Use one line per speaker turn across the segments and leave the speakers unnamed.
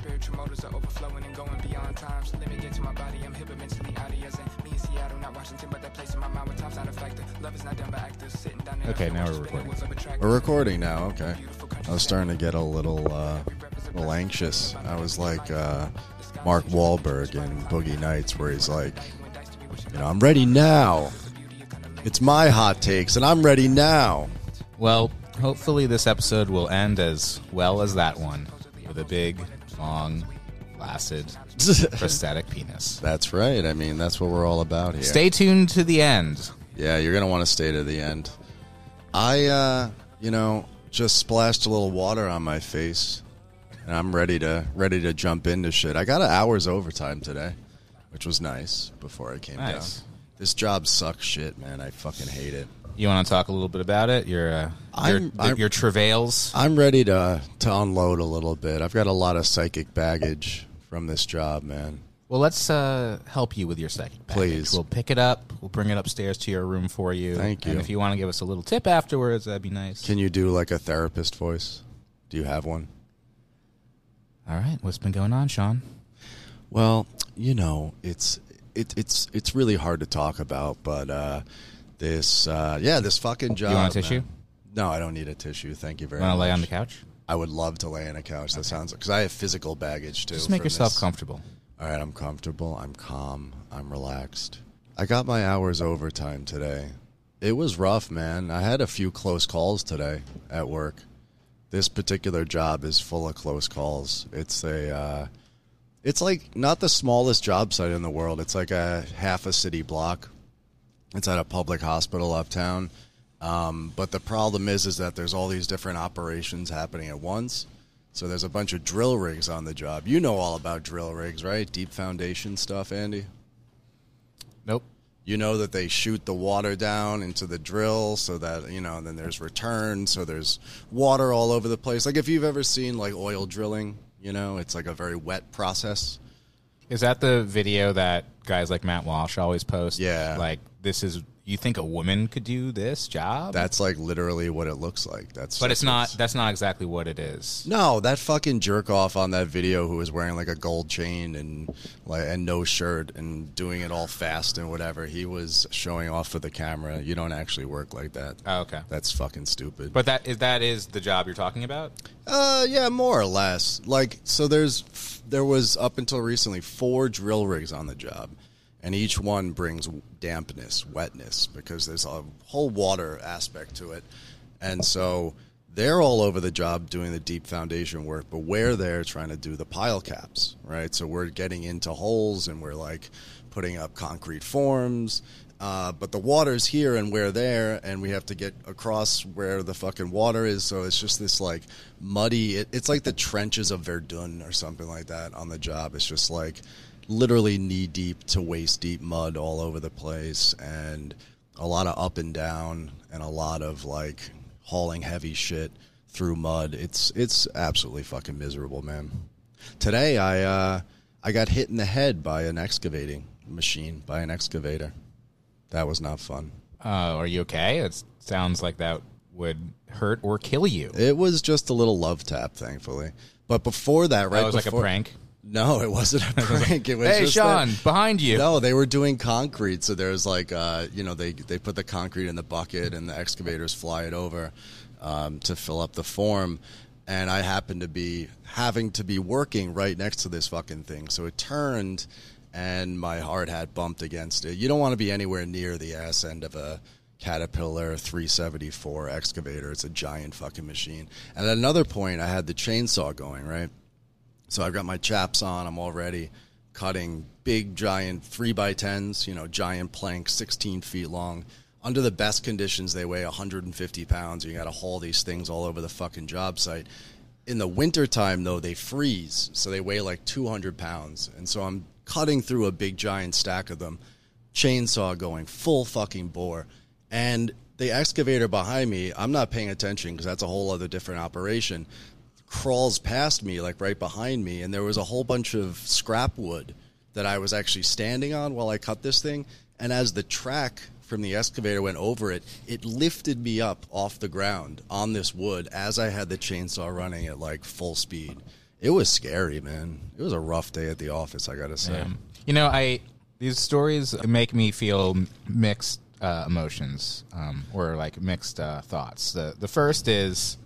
spiritual motors are overflowing and going beyond times. Limit get to my body, I'm hip mentally out of yes. And me in Seattle, not Washington, but that place in my mind where time's not a factor. Love is not done by actors. Sitting down there.
Okay, now we're recording.
We're recording now. Okay. I was starting to get a little, uh, a little anxious. I was like uh, Mark Wahlberg in Boogie Nights, where he's like, you know, I'm ready now. It's my hot takes, and I'm ready now.
Well, hopefully this episode will end as well as that one with a big, long, flaccid, prosthetic penis.
That's right. I mean, that's what we're all about here.
Stay tuned to the end.
Yeah, you're gonna want to stay to the end. I, uh, you know, just splashed a little water on my face, and I'm ready to ready to jump into shit. I got an hour's overtime today, which was nice before I came
Nice.
down. This job sucks shit, man. I fucking hate it.
You want to talk a little bit about it? Your uh, your,
I'm-
your travails.
I'm ready to to unload a little bit. I've got a lot of psychic baggage from this job, man.
Well, let's uh, help you with your psychic baggage.
Please.
We'll pick it up. We'll bring it upstairs to your room for you.
Thank you.
And if you want to give us a little tip afterwards, that'd be nice.
Can you do like a therapist voice? Do you have one?
All right. What's been going on, Sean?
Well, you know, it's it, it's it's really hard to talk about, but uh, this uh, yeah, this fucking job.
You want a tissue?
man. No, I don't need a tissue. Thank you very
Want
much.
Want to lay on the couch?
I would love to lay on a couch. That sounds because I have physical baggage too.
Just make yourself
this.
comfortable.
All right, I'm comfortable. I'm calm. I'm relaxed. I got my hours overtime today. It was rough, man. I had a few close calls today at work. This particular job is full of close calls. It's a, uh, it's like not the smallest job site in the world. It's like a half a city block. It's at a public hospital uptown. Um, but the problem is, is that there's all these different operations happening at once. So there's a bunch of drill rigs on the job. You know all about drill rigs, right? Deep foundation stuff, Andy.
Nope.
You know that they shoot the water down into the drill so that, you know, and then there's return. So there's water all over the place. Like if you've ever seen like oil drilling, you know, it's like a very wet process.
Is that the video that guys like Matt Walsh always post?
Yeah.
Like, this is, you think a woman could do this job?
That's like literally what it looks like. That's
but it's not, that's not exactly what it is.
No, that fucking jerk off on that video who was wearing like a gold chain and like and no shirt and doing it all fast and whatever. He was showing off for the camera. You don't actually work like that.
Oh, okay.
That's fucking stupid.
But that is, that is the job you're talking about?
uh, yeah, more or less. Like, so there's there was up until recently four drill rigs on the job, and each one brings dampness, wetness, because there's a whole water aspect to it, and so they're all over the job doing the deep foundation work, but we're there trying to do the pile caps, right? So we're getting into holes and we're like putting up concrete forms. Uh, but the water's here and we're there, and we have to get across where the fucking water is. So it's just this like muddy. It, it's like the trenches of Verdun or something like that on the job. It's just like literally knee deep to waist deep mud all over the place, and a lot of up and down, and a lot of like hauling heavy shit through mud. It's it's absolutely fucking miserable, man. Today I uh, I got hit in the head by an excavating machine by an excavator. That was not fun.
Uh, are you okay? It sounds like that would hurt or kill you.
It was just a little love tap, thankfully. But before that, right?
that was like a prank.
No, it wasn't a prank. It was
Hey,
just
Sean,
that-
behind you.
No, they were doing concrete, so there's like, uh, you know, they they put the concrete in the bucket, and the excavators fly it over um, to fill up the form. And I happened to be having to be working right next to this fucking thing, so it turned, and my hard hat bumped against it. You don't want to be anywhere near the ass end of a Caterpillar 374 excavator. It's a giant fucking machine. And at another point, I had the chainsaw going right. So I've got my chaps on. I'm already cutting big, giant three by tens. You know, giant planks, 16 feet long. Under the best conditions, they weigh 150 pounds. You got to haul these things all over the fucking job site. In the wintertime, though, they freeze, so they weigh like 200 pounds. And so I'm cutting through a big, giant stack of them, chainsaw going full fucking bore. And the excavator behind me, I'm not paying attention because that's a whole other different operation crawls past me, like right behind me, and there was a whole bunch of scrap wood that I was actually standing on while I cut this thing. And as the track from the excavator went over it, it lifted me up off the ground on this wood as I had the chainsaw running at like full speed. It was scary, man. It was a rough day at the office. I gotta say.
Um, you know, I these stories make me feel mixed uh, emotions um, or like mixed uh, thoughts. The the first is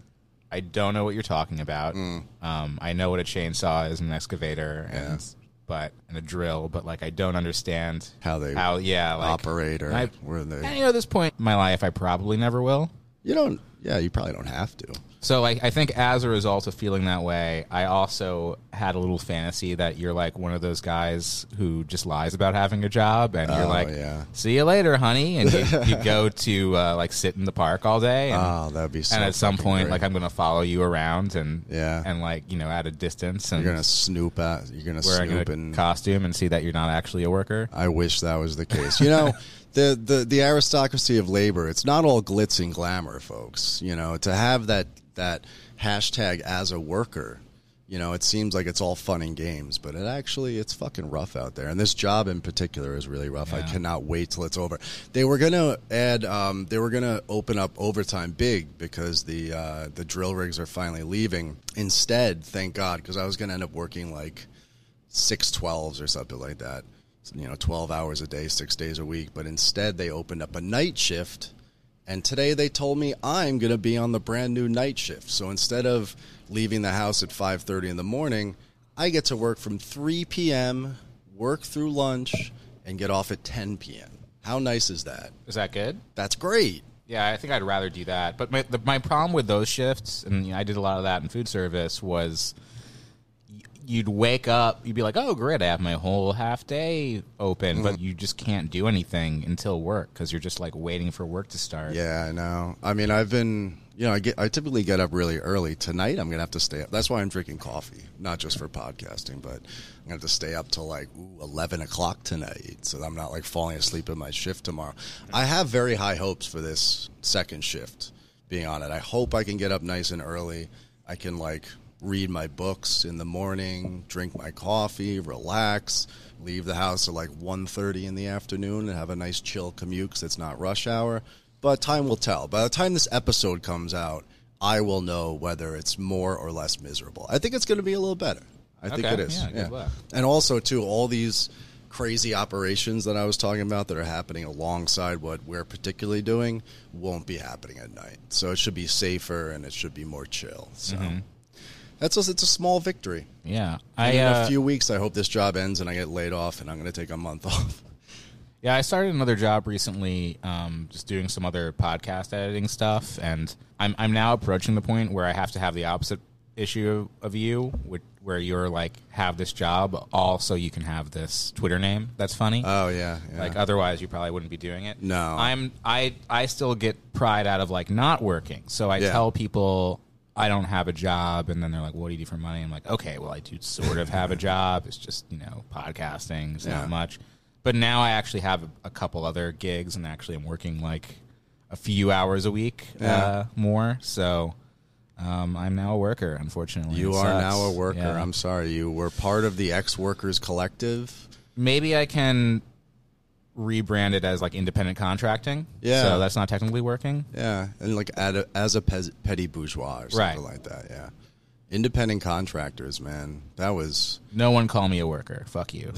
I don't know what you're talking about.
Mm.
Um, I know what a chainsaw is, an excavator, and
Yeah.
but and a drill, but like I don't understand
How they
how yeah like,
operate or
I-
where they.
And, you know, at this point in my life, I probably never will.
You don't. Yeah, you probably don't have to.
So like I think as a result of feeling that way, I also had a little fantasy that you're like one of those guys who just lies about having a job, and you're
Oh,
like,
yeah.
"See you later, honey," and you, you go to uh, like sit in the park all day. And,
Oh, that'd be so
and at some point,
great.
like I'm going to follow you around and
Yeah.
and like you know at a distance and
You're gonna snoop at. You're gonna snoop
a costume and see that you're not actually a worker.
I wish that was the case. You know, the, the the aristocracy of labor. It's not all glitz and glamour, folks. You know, to have that that hashtag as a worker. You know, it seems like it's all fun and games, but it actually it's fucking rough out there. And this job in particular is really rough. I cannot wait till it's over. They were gonna add, um, they were gonna open up overtime big because the uh, the drill rigs are finally leaving. Instead, thank God, because I was gonna end up working like six twelves or something like that. You know, twelve hours a day, six days a week. But instead, they opened up a night shift, and today they told me I'm going to be on the brand new night shift. So instead of leaving the house at five thirty in the morning, I get to work from three p.m., work through lunch, and get off at ten p.m. How nice is that?
Is that good?
That's great.
Yeah, I think I'd rather do that. But my the, my problem with those shifts, and you know, I did a lot of that in food service, was you'd wake up, you'd be like, "Oh, great, I have my whole half day open," but mm-hmm. you just can't do anything until work because you're just like waiting for work to start.
Yeah, I know. I mean, I've been, you know, I get, I typically get up really early. Tonight, I'm gonna have to stay up. That's why I'm drinking coffee, not just for podcasting, but I'm gonna have to stay up till like ooh, 11 o'clock tonight, so that I'm not like falling asleep in my shift tomorrow. I have very high hopes for this second shift. Being on it, I hope I can get up nice and early. I can like read my books in the morning, drink my coffee, relax, leave the house at like 1.30 in the afternoon and have a nice chill commute because it's not rush hour. But time will tell. By the time this episode comes out, I will know whether it's more or less miserable. I think it's going to be a little better. I think
Okay,
it is.
yeah, luck.
And also, too, all these crazy operations that I was talking about that are happening alongside what we're particularly doing won't be happening at night. So it should be safer and it should be more chill. So
Mm-hmm.
That's a, it's a small victory.
yeah.
And
I
in
uh,
a few weeks, I hope this job ends and I get laid off and I'm going to take a month off.
Yeah, I started another job recently, um, just doing some other podcast editing stuff, and I'm I'm now approaching the point where I have to have the opposite issue of you, which, where you're like have this job, all so you can have this Twitter name that's funny.
Oh yeah, yeah.
Like otherwise, you probably wouldn't be doing it.
No.
I'm I I still get pride out of like not working, so I
Yeah.
tell people. I don't have a job, and then they're like, "What do you do for money?" I'm like, "Okay, well, I do sort of have a job. It's just you know podcasting. It's
Yeah.
not much." But now I actually have a, a couple other gigs, and actually I'm working like a few hours a week
Yeah.
uh, more. So um, I'm now a worker. Unfortunately,
you are now a worker.
Yeah.
I'm sorry. You were part of the ex workers collective.
Maybe I can rebrand it as like independent contracting.
Yeah.
So that's not technically working.
Yeah, and like at a, as a pez, petty bourgeois or something
Right.
like that. Yeah, independent contractors, man. That was
No one call me a worker. Fuck you.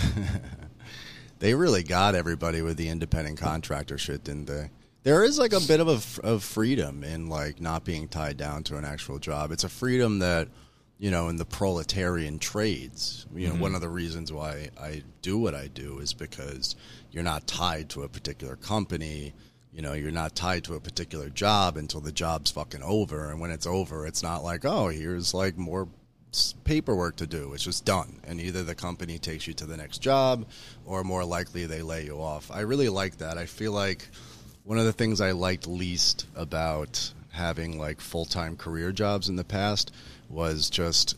they really got everybody with the independent contractor shit, didn't they? There is like a bit of a f of freedom in like not being tied down to an actual job. It's a freedom that you know in the proletarian trades. You know, mm-hmm. one of the reasons why I do what I do is because you're not tied to a particular company. You know, you're not tied to a particular job until the job's fucking over, and when it's over, it's not like oh, here's like more paperwork to do. It's just done. And either the company takes you to the next job or more likely they lay you off. I really like that. I feel like one of the things I liked least about having like full time career jobs in the past was just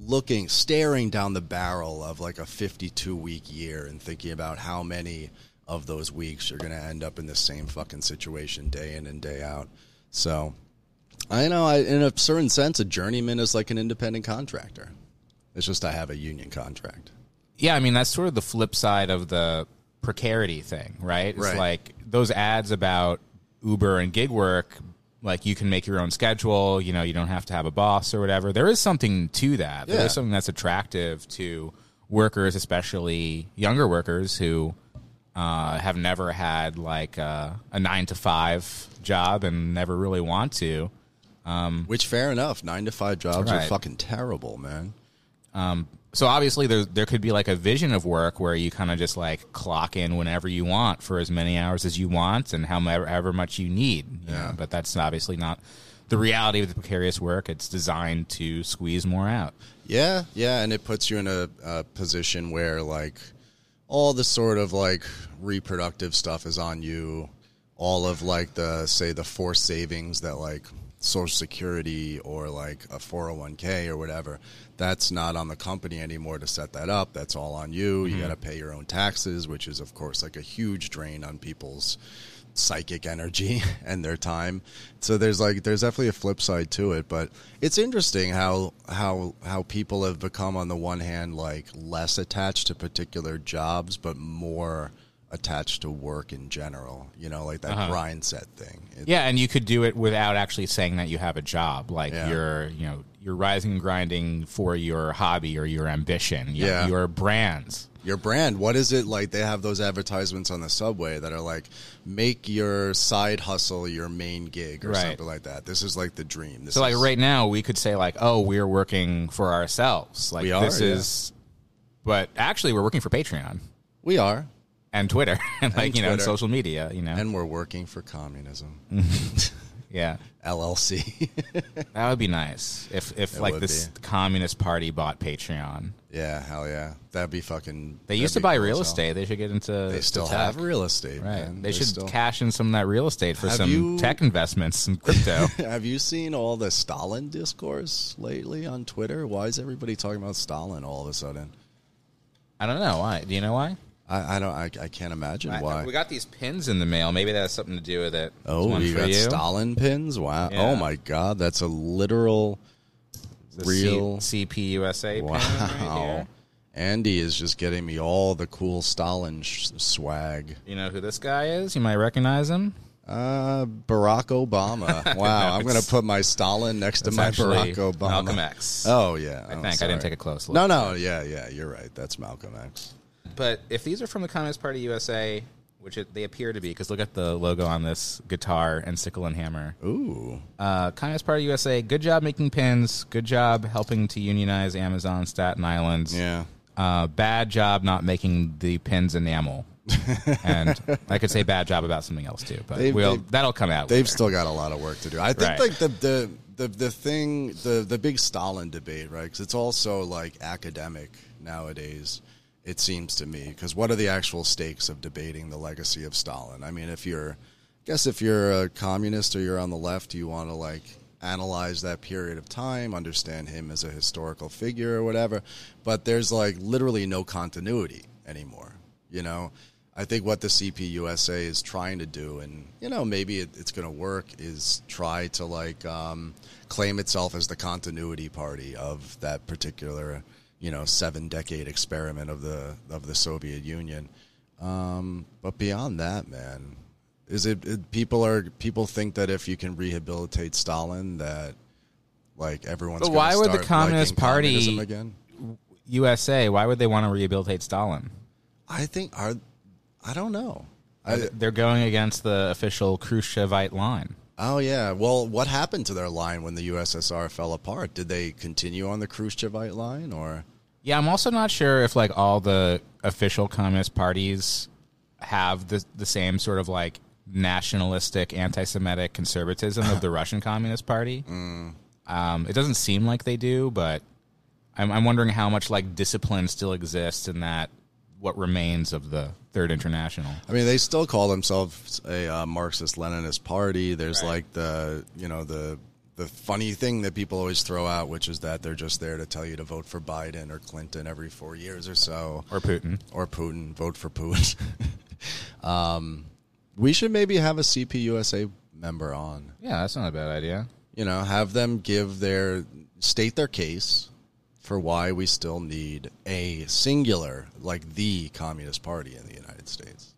looking, staring down the barrel of like a 52 week year and thinking about how many of those weeks you're going to end up in the same fucking situation day in and day out. So I know, I, in a certain sense, a journeyman is like an independent contractor. It's just I have a union contract.
yeah, I mean that's sort of the flip side of the precarity thing, right? It's
Right.
like those ads about Uber and gig work like you can make your own schedule. You know, you don't have to have a boss or whatever. There is something to that. There
Yeah.
is something that's attractive to workers, especially younger workers who uh, have never had like uh, a nine to five job and never really want to.
Which fair enough. Nine to five jobs are fucking terrible, man.
So obviously there there could be like a vision of work where you kind of just like clock in whenever you want for as many hours as you want and however, however much you need. you
Yeah.
know, but that's obviously not the reality of the precarious work. It's designed to squeeze more out.
Yeah, yeah, and it puts you in a, a position where like all the sort of like reproductive stuff is on you. All of like the say the forced savings that like Social Security or like a 401k or whatever, that's not on the company anymore to set that up. That's all on you. You got to pay your own taxes, which is of course like a huge drain on people's psychic energy and their time. So there's like there's definitely a flip side to it, but it's interesting how how how people have become on the one hand like less attached to particular jobs but more attached to work in general, you know, like that
Uh-huh.
grind set thing. It-
Yeah, and you could do it without actually saying that you have a job. Like
Yeah.
you're, you know, you're rising and grinding for your hobby or your ambition. your-
Yeah.
your brands.
Your brand, what is it like? They have those advertisements on the subway that are like, make your side hustle your main gig or
Right.
something like that. This is like the dream. This
So like right now we could say like, oh, we're working for ourselves. Like
We are,
this
yeah.
is, but actually we're working for Patreon
we are,
and Twitter and like
And
you know and social media. You know,
and we're working for communism.
yeah,
LLC.
that would be nice if if
It
like
would
this
be.
Communist Party bought Patreon.
yeah, hell yeah. That'd be fucking.
They used to buy real estate. They should get into.
They still
to tech.
have real estate,
Right.
man.
They should
still-
cash in some of that real estate for
Have
some
you-
tech investments and crypto.
Have you seen all the Stalin discourse lately on Twitter? Why is everybody talking about Stalin all of a sudden?
I don't know why. Do you know why?
I, I don't. I, I can't imagine
I-
why.
we got these pins in the mail. Maybe that has something to do with it. There's
oh,
one
you
for
got
you.
Stalin pins? Wow.
Yeah.
Oh my God, that's a literal,
The
real.
C- CPUSA pin right
wow.
here.
Andy is just getting me all the cool Stalin sh- swag.
You know who this guy is? You might recognize him.
Uh, Barack Obama. Wow, I'm going to put my Stalin next to
It's
my
actually
Barack Obama.
Malcolm X.
Oh yeah,
I
Oh,
think I didn't take a close look.
No, no, yeah, yeah, you're right. That's Malcolm X.
But if these are from the Communist Party USA, which it, they appear to be, because look at the logo on this guitar and sickle and hammer.
Ooh,
Uh, Communist Party USA, good job making pins. Good job helping to unionize Amazon, Staten Island.
yeah.
Uh, bad job not making the pins enamel. and I could say bad job about something else too, but
They've-
we'll,
they've-
that'll come out.
They've
later.
still got a lot of work to do. I think
Right.
like the the the the thing the the big Stalin debate, right? Because it's also like academic nowadays. It seems to me because what are the actual stakes of debating the legacy of Stalin? I mean, if you're, I guess if you're a communist or you're on the left, you want to like analyze that period of time, understand him as a historical figure or whatever. But there's like literally no continuity anymore. You know, I think what the CPUSA is trying to do, and you know, maybe it, it's going to work, is try to like um, claim itself as the continuity party of that particular, you know, seven decade experiment of the of the Soviet Union. Um, but beyond that, man, is it, it people are people think that if you can rehabilitate Stalin, that like everyone's.
But why would the Communist Party-
again?
USA, why would they want to rehabilitate Stalin?
I think are I don't know. I,
They're going against the official Khrushchevite line.
Oh yeah. Well, what happened to their line when the USSR fell apart? Did they continue on the Khrushchevite line or?
Yeah, I'm also not sure if like all the official communist parties have the the same sort of like nationalistic, anti-Semitic conservatism of the Russian Communist Party. Um, it doesn't seem like they do, but I'm, I'm wondering how much like discipline still exists in that what remains of the Third International.
I mean, they still call themselves a uh, Marxist Leninist party. There's
Right.
like the you know the the funny thing that people always throw out, which is that they're just there to tell you to vote for Biden or Clinton every four years or so.
Or Putin.
or Putin. Vote for Putin. um, we should maybe have a CPUSA member on.
Yeah, that's not a bad idea.
You know, have them give their state their case for why we still need a singular, like the Communist Party in the United States.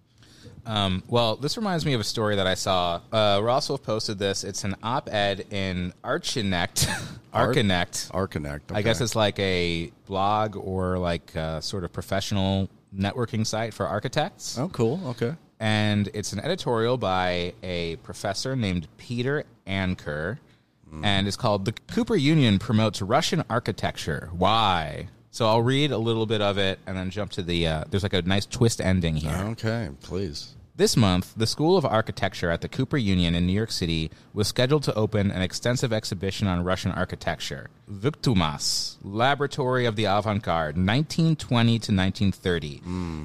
Um, well, this reminds me of a story that I saw. Uh, Roswell posted this. It's an op-ed in Archinect. Archinect.
Arconnect.
I guess it's like a blog or like a sort of professional networking site for architects.
Oh, cool. Okay.
And it's an editorial by a professor named Peder Anker. And it's called The Cooper Union Promotes Russian Architecture. Why? So I'll read a little bit of it and then jump to the. Uh, there's like a nice twist ending here.
Okay, please.
This month, the School of Architecture at the Cooper Union in New York City was scheduled to open an extensive exhibition on Russian architecture. Vkhutemas, Laboratory of the Avant-Garde, 1920 to 1930.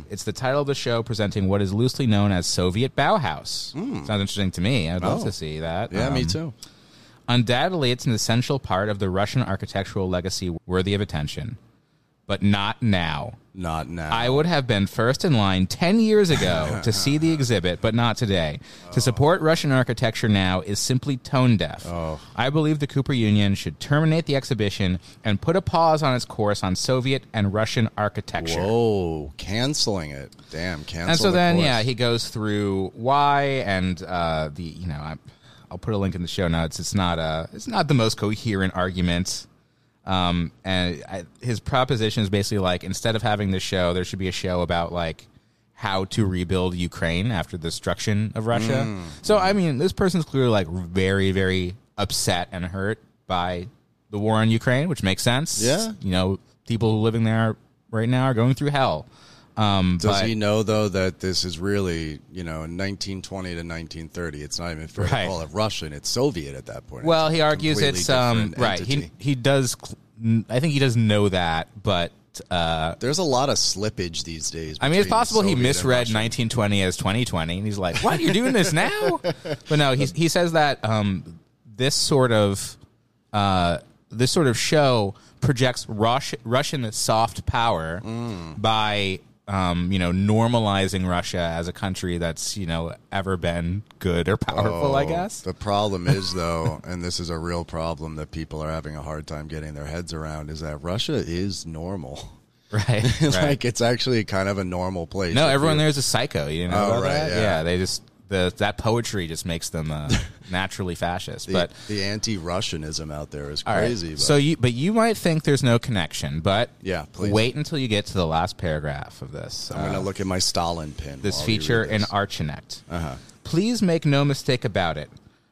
It's the title of the show presenting what is loosely known as Soviet Bauhaus. Sounds interesting to me. I'd love
Oh.
to see that.
Yeah, me
Um,
too.
Undoubtedly, it's an essential part of the Russian architectural legacy worthy of attention. But not now.
Not now.
I would have been first in line 10 years ago to see the exhibit, but not today. To support Russian architecture now is simply tone deaf.
Oh.
I believe the Cooper Union should terminate the exhibition and put a pause on its course on Soviet and Russian architecture.
Whoa, canceling it. Damn, cancel. It.
And so
the
then,
course.
yeah, he goes through why and uh, the you know I, I'll put a link in the show notes. It's not a it's not the most coherent argument. Um, and I, his proposition is basically like instead of having this show, there should be a show about like how to rebuild Ukraine after the destruction of Russia.
Mm.
So I mean, this person's clearly like very very upset and hurt by the war on Ukraine, which makes sense.
Yeah.
you know, people living there right now are going through hell. Um,
Does
but-
he know though that this is really, you know, 1920 to 1930? It's not even fair
Right.
to call it Russian. It's Soviet at that point.
Well,
It's
he argues it's um right. He
entity.
he does. I think he does know that, but uh,
There's a lot of slippage these days.
I mean, it's possible he
Soviet and
misread 1920 as 2020, and he's like, "What? You're doing this now?" but no, he he says that um this sort of uh this sort of show projects Rush, Russian soft power
Mm.
by um, you know, normalizing Russia as a country that's, you know, ever been good or powerful, I
Oh,
guess.
The problem is, though, and this is a real problem that people are having a hard time getting their heads around, is that Russia is normal.
Right. right.
like it's actually kind of a normal place.
No, everyone
you-
there's a psycho. You know
Oh, right,
that?
yeah.
they just the that poetry just makes them uh, naturally fascist.
The,
but
the anti-Russianism out there is
all right,
crazy. but-
so you but you might think there's no connection, but
Yeah, please.
wait until you get to the last paragraph of this.
I'm going
Uh,
to look at my Stalin pin.
this feature
read
in
this.
Archinect.
Uh-huh.
Please make no mistake about it.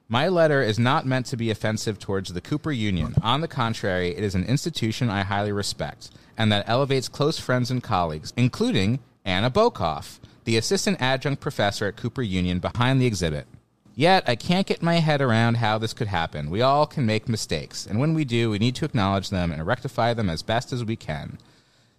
My letter is not meant to be offensive towards the Cooper Union. On the contrary, it is an institution I highly respect and that elevates close friends and colleagues, including Anna Bokov, the assistant adjunct professor at Cooper Union behind the exhibit. Yet, I can't get my head around how this could happen. We all can make mistakes, and when we do, we need to acknowledge them and rectify them as best as we can.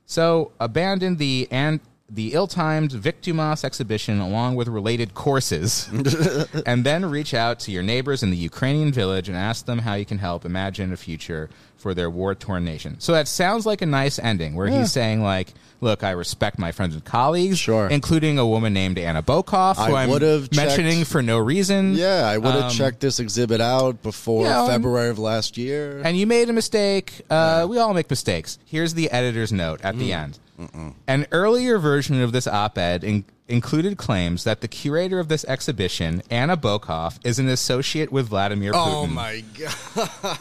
So abandon the and the ill-timed Vkhutemas exhibition along with related courses, and then reach out to your neighbors in the Ukrainian village and ask them how you can help imagine a future for their war-torn nation. So that sounds like a nice ending, where he's saying like, "Look, I respect my friends and colleagues,
Sure.
including a woman named Anna Bokov, who
I
I'm
would've
mentioning
checked-
for no reason."
Yeah, I would have
Um,
checked this exhibit out before
you know,
February of last year.
and you made a mistake. Uh, We all make mistakes. Here's the editor's note at
Mm.
the end. An earlier version of this op ed in- included claims that the curator of this exhibition, Anna Bokov, is an associate with Vladimir oh Putin.
oh my god!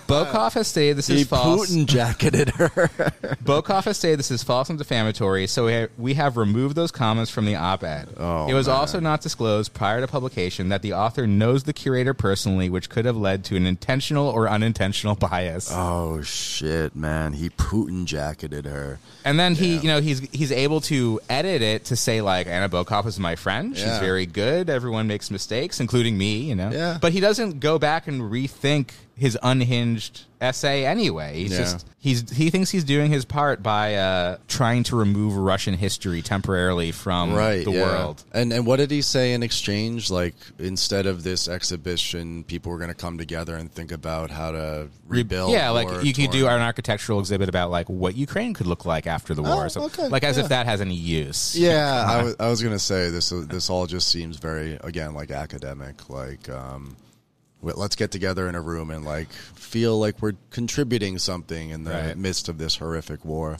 Bokov has stated this
He
is false.
Putin jacketed her.
Bokov has stated this is false and defamatory, so we have, we have removed those comments from the op-ed.
Oh,
it was
man.
also not disclosed prior to publication that the author knows the curator personally, which could have led to an intentional or unintentional bias.
oh shit, man! He Putin jacketed her.
And then he, you know, he's he's able to edit it to say like Anna Bokov is my friend. She's
Yeah.
very good. Everyone makes mistakes, including me. You know.
Yeah.
But he doesn't go back and rethink his unhinged essay anyway. He's
Yeah.
just he's he thinks he's doing his part by uh, trying to remove Russian history temporarily from
right
the
yeah.
world.
and and what did he say in exchange like instead of this exhibition people were going to come together and think about how to rebuild
Yeah, like you could do an architectural exhibit about like what Ukraine could look like after the war.
Oh,
so,
okay,
like as
yeah.
if that has any use.
yeah I was, I was going to say this this all just seems very again like academic like um let's get together in a room and like feel like we're contributing something in the
Right.
midst of this horrific war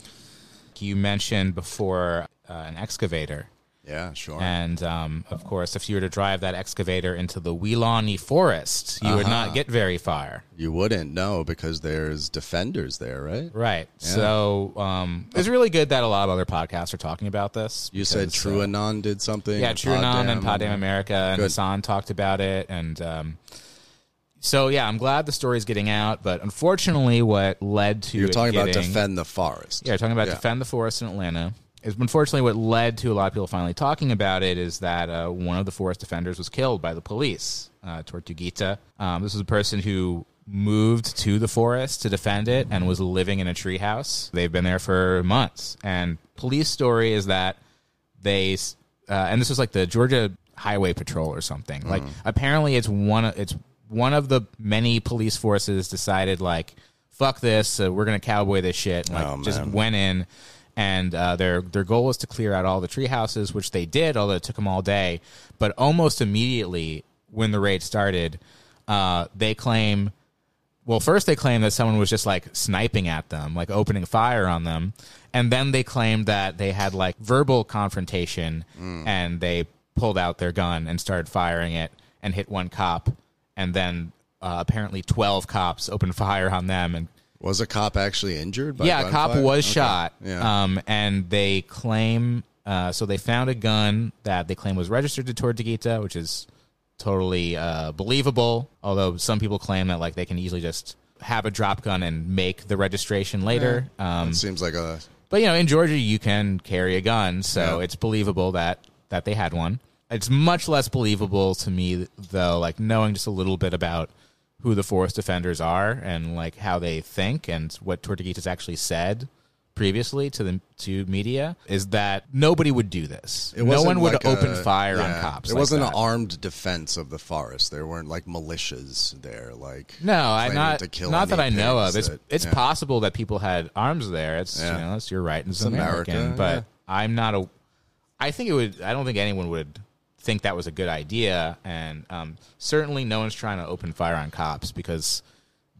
You mentioned before uh, an excavator.
Yeah, sure.
And um, of course, if you were to drive that excavator into the Weelaunee Forest, you would not get very far.
you wouldn't know because there's defenders there, right?
Right. So um, it's really good that a lot of other podcasts are talking about this.
You said
because,
True
uh,
Anon did something.
yeah, True Anon and
Poddam
Poddam America and
Good.
Hasan talked about it, and um, so yeah, I'm glad the story is getting out. But unfortunately, what led to
You're talking about defend the forest.
Yeah, talking about
Yeah.
defend the forest in Atlanta. Is unfortunately what led to a lot of people finally talking about it is that uh, one of the forest defenders was killed by the police. Uh, Tortuguita. Um, this was a person who moved to the forest to defend it and was living in a treehouse. They've been there for months. And police story is that they uh, and this was like the Georgia Highway Patrol or something. Like apparently it's one of, it's one of the many police forces decided like fuck this, uh, we're gonna cowboy this shit. And, like
Oh,
just went in. And uh, their their goal was to clear out all the tree houses, which they did, although it took them all day. But almost immediately, when the raid started, uh, they claim well, first they claim that someone was just like sniping at them, like opening fire on them, and then they claimed that they had like verbal confrontation, and they pulled out their gun and started firing it and hit one cop, and then uh, apparently twelve cops opened fire on them, and
Was a cop actually injured? By
yeah, a cop was
Okay.
shot.
Yeah.
Um, and they claim uh, so they found a gun that they claim was registered to Tortuguita, which is totally uh, believable. Although some people claim that like they can easily just have a drop gun and make the registration later. Um,
it seems like a
but you know, in Georgia, you can carry a gun, so
Yeah.
it's believable that that they had one. It's much less believable to me, though, like knowing just a little bit about who the forest defenders are and like how they think and what Tortuguita's actually said previously to the to media is that nobody would do this.
It
no one would
like
open
a-
fire
yeah,
on cops.
It
like
wasn't
that.
an armed defense of the forest. There weren't like militias there. Like
No, I not not that I know of. It's
that-
it's
yeah.
possible that people had arms there. It's
Yeah.
you know, it's your right. It's,
It's
American,
America,
but. I'm not a. I think it would. I don't think anyone would think that was a good idea, and um, certainly no one's trying to open fire on cops because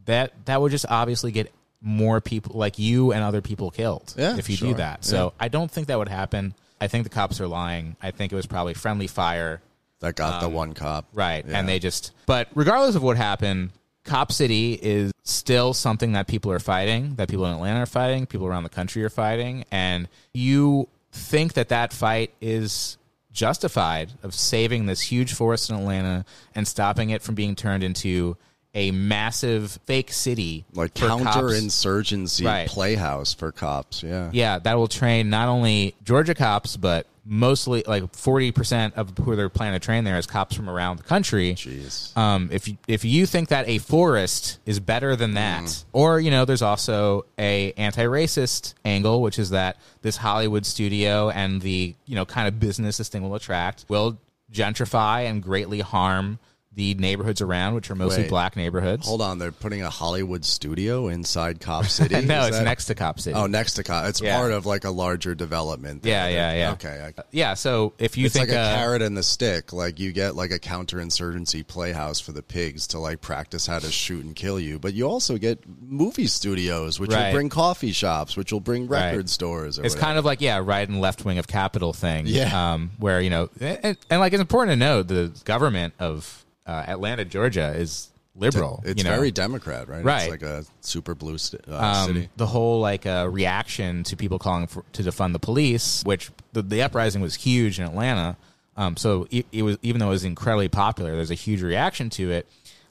that that would just obviously get more people like you and other people killed
Yeah,
if you
sure.
do that. So I don't think that would happen. I think the cops are lying. I think it was probably friendly fire.
that got the one cop.
Um, Right.
Yeah.
And they just, but regardless of what happened, Cop City is still something that people are fighting, that people in Atlanta are fighting, people around the country are fighting. And you think that that fight is justified of saving this huge forest in Atlanta and stopping it from being turned into a massive fake city.
like counterinsurgency
Right.
playhouse for cops. Yeah.
Yeah, that will train not only Georgia cops, but mostly like forty percent of who they're planning to train there is cops from around the country.
Jeez.
Um, if you, if you think that a forest is better than that,
Mm.
or you know, there's also a anti-racist angle, which is that this Hollywood studio and the you know kind of business this thing will attract will gentrify and greatly harm the neighborhoods around, which are mostly
Wait.
black neighborhoods.
Hold on, they're putting a Hollywood studio inside Cop City.
no,
Is
it's
that-
next to Cop City.
Oh, next to Cop. It's
Yeah.
part of like a larger development.
yeah, yeah, yeah.
Okay. I,
yeah. So if you
it's
think
like a
uh,
carrot and the stick. Like you get like a counterinsurgency playhouse for the pigs to like practice how to shoot and kill you, but you also get movie studios, which
Right.
will bring coffee shops, which will bring
Right.
record stores. Or
It's kind of like yeah, right and left wing of capital thing.
Yeah.
um, where you know, and, and like it's important to know the government of uh, Atlanta, Georgia, is liberal.
It's
you know?
very Democrat, right?
Right.
It's like a super blue st- uh,
um,
city.
the whole like uh, reaction to people calling for, to defund the police, which the, the uprising was huge in Atlanta. Um, so it, it was even though it was incredibly popular, there's a huge reaction to it.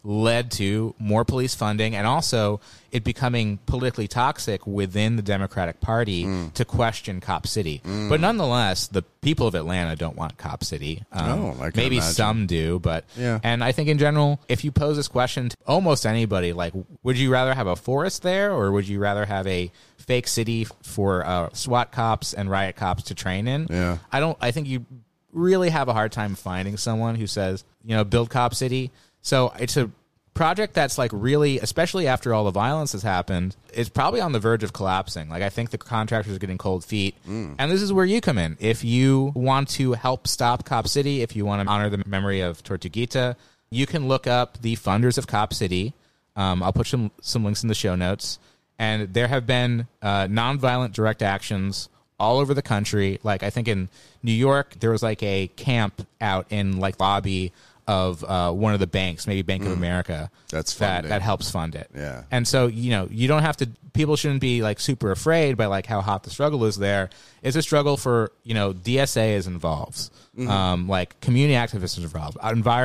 Led to more police funding and also it becoming politically toxic within the Democratic Party
Mm.
to question Cop City. But nonetheless, the people of Atlanta don't want Cop City. Um,
No, I
maybe
imagine.
some do, but
Yeah.
and I think in general, if you pose this question to almost anybody, like, would you rather have a forest there, or would you rather have a fake city for uh, SWAT cops and riot cops to train in?
Yeah.
I don't. I think you really have a hard time finding someone who says, you know, build Cop City. So it's a project that's like really, especially after all the violence has happened, it's probably on the verge of collapsing. Like I think the contractors are getting cold feet, and this is where you come in. If you want to help stop Cop City, if you want to honor the memory of Tortuguita, you can look up the funders of Cop City. Um, I'll put some some links in the show notes, and there have been uh, nonviolent direct actions all over the country. Like I think in New York, there was like a camp out in like lobby of uh, one of the banks, maybe Bank of America.
Mm. That's
that
funding.
that helps fund it.
Yeah.
And so you know you don't have to. People shouldn't be like super afraid by like how hot the struggle is. There it's a struggle for you know DSA is involved,
Mm-hmm.
um, like community activists are involved,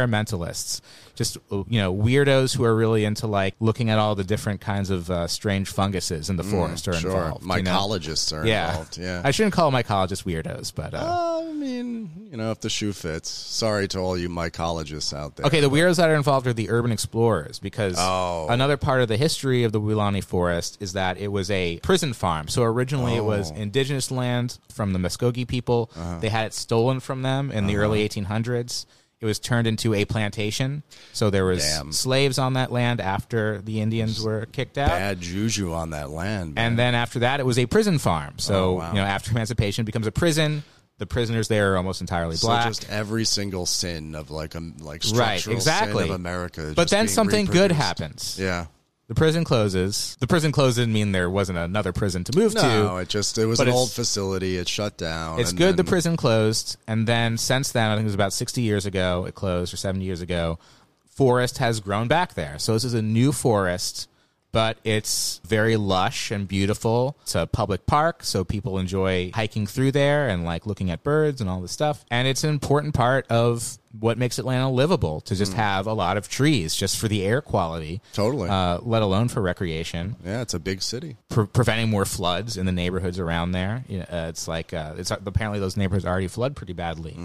environmentalists, just you know weirdos who are really into like looking at all the different kinds of uh, strange funguses in the forest are
Mm, sure.
involved. you know?
Mycologists are
Yeah.
involved. Yeah.
I shouldn't call mycologists weirdos, but uh,
Uh, I mean, you know, if the shoe fits. Sorry to all you mycologists out there.
Okay, the weirdos that are involved are the urban explorers because
Oh.
another part of the history of the Weelaunee Forest is that it was a prison farm. So originally it was
Oh.
indigenous land from the Muskogee people.
Uh-huh.
They had it stolen from them in the early 1800s. It was turned into a plantation. So there was
Damn.
slaves on that land after the Indians were kicked out.
Bad juju on that land. Man.
And then after that, it was a prison farm. So
Oh,
you know, after emancipation, it becomes a prison. The prisoners there are almost entirely
so
black.
just every single sin of like a like
Right,
structural
exactly.
sin of America.
but
just
then
being
something good
reproduced.
happens.
Yeah.
The prison closes. The prison closed didn't mean there wasn't another prison to move
No,
to.
No, it just it was an old facility. It shut down.
It's good the prison closed, and then since then, I think it was about sixty years ago it closed, or seventy years ago. Forest has grown back there, so this is a new forest, but it's very lush and beautiful. It's a public park, so people enjoy hiking through there and like looking at birds and all this stuff. And it's an important part of what makes Atlanta livable to
Mm.
just have a lot of trees, just for the air quality,
Totally.
uh, let alone for recreation.
Yeah, it's a big city.
pre- preventing more floods in the neighborhoods around there. You know, uh, it's like uh, it's apparently those neighborhoods already flood pretty badly.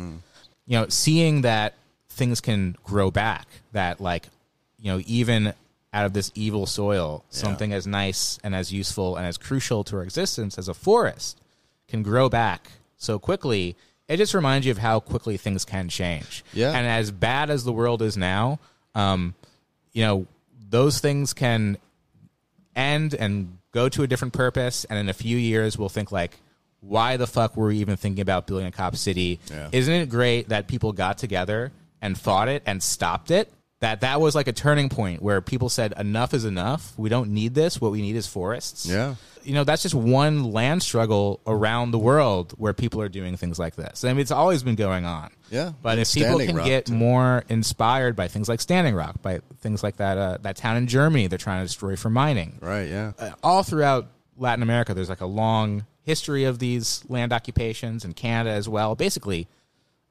You know, seeing that things can grow back, that like you know even out of this evil soil, something as nice and as useful and as crucial to our existence as a forest can grow back so quickly. It just reminds you of how quickly things can change.
Yeah.
And as bad as the world is now, um, you know, those things can end and go to a different purpose and in a few years we'll think like why the fuck were we even thinking about building a cop city
Yeah.
isn't it great that people got together and fought it and stopped it that that was like a turning point where people said enough is enough we don't need this what we need is forests
Yeah.
you know that's just one land struggle around the world where people are doing things like this i mean it's always been going on
Yeah.
but if people can
Rock,
get
too.
more inspired by things like standing rock by things like that uh, that town in germany they're trying to destroy for mining
Right. Yeah.
uh, all throughout Latin America, there's like a long history of these land occupations, and Canada as well. Basically,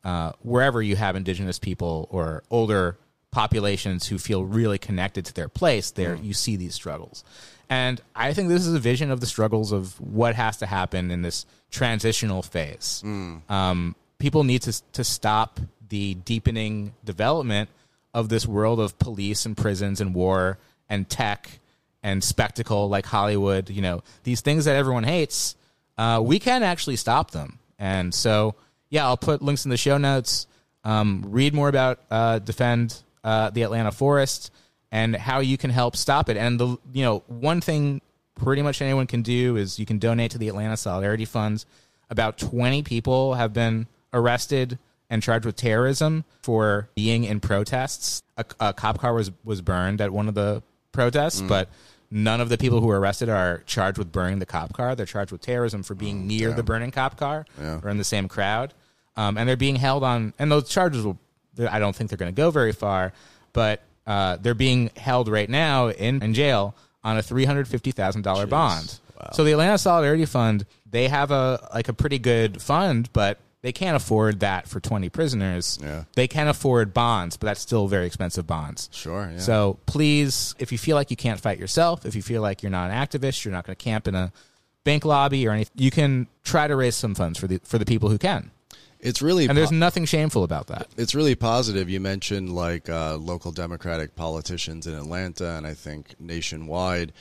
uh, wherever you have indigenous people or older populations who feel really connected to their place, there you see these struggles. And I think this is a vision of the struggles of what has to happen in this transitional phase. Um, people need to to stop the deepening development of this world of police and prisons and war and tech and spectacle like Hollywood, you know, these things that everyone hates, uh, we can actually stop them. And so, yeah, I'll put links in the show notes. Um, read more about uh, defend uh, the Atlanta forest and how you can help stop it. And the you know one thing pretty much anyone can do is you can donate to the Atlanta Solidarity Funds. About twenty people have been arrested and charged with terrorism for being in protests. A, a cop car was was burned at one of the protests, but none of the people who were arrested are charged with burning the cop car. They're charged with terrorism for being near the burning cop car
Yeah.
or in the same crowd. Um, and they're being held on, and those charges will, I don't think they're going to go very far, but uh, they're being held right now in, in jail on a $350,000 bond. So the Atlanta Solidarity Fund, they have a like a pretty good fund, but they can't afford that for 20 prisoners.
Yeah.
They can afford bonds, but that's still very expensive bonds.
Sure. Yeah.
So please, if you feel like you can't fight yourself, if you feel like you're not an activist, you're not going to camp in a bank lobby or anything, you can try to raise some funds for the for the people who can.
It's really
And there's
po-
nothing shameful about that.
it's really positive. You mentioned like uh, local Democratic politicians in Atlanta, and I think nationwide.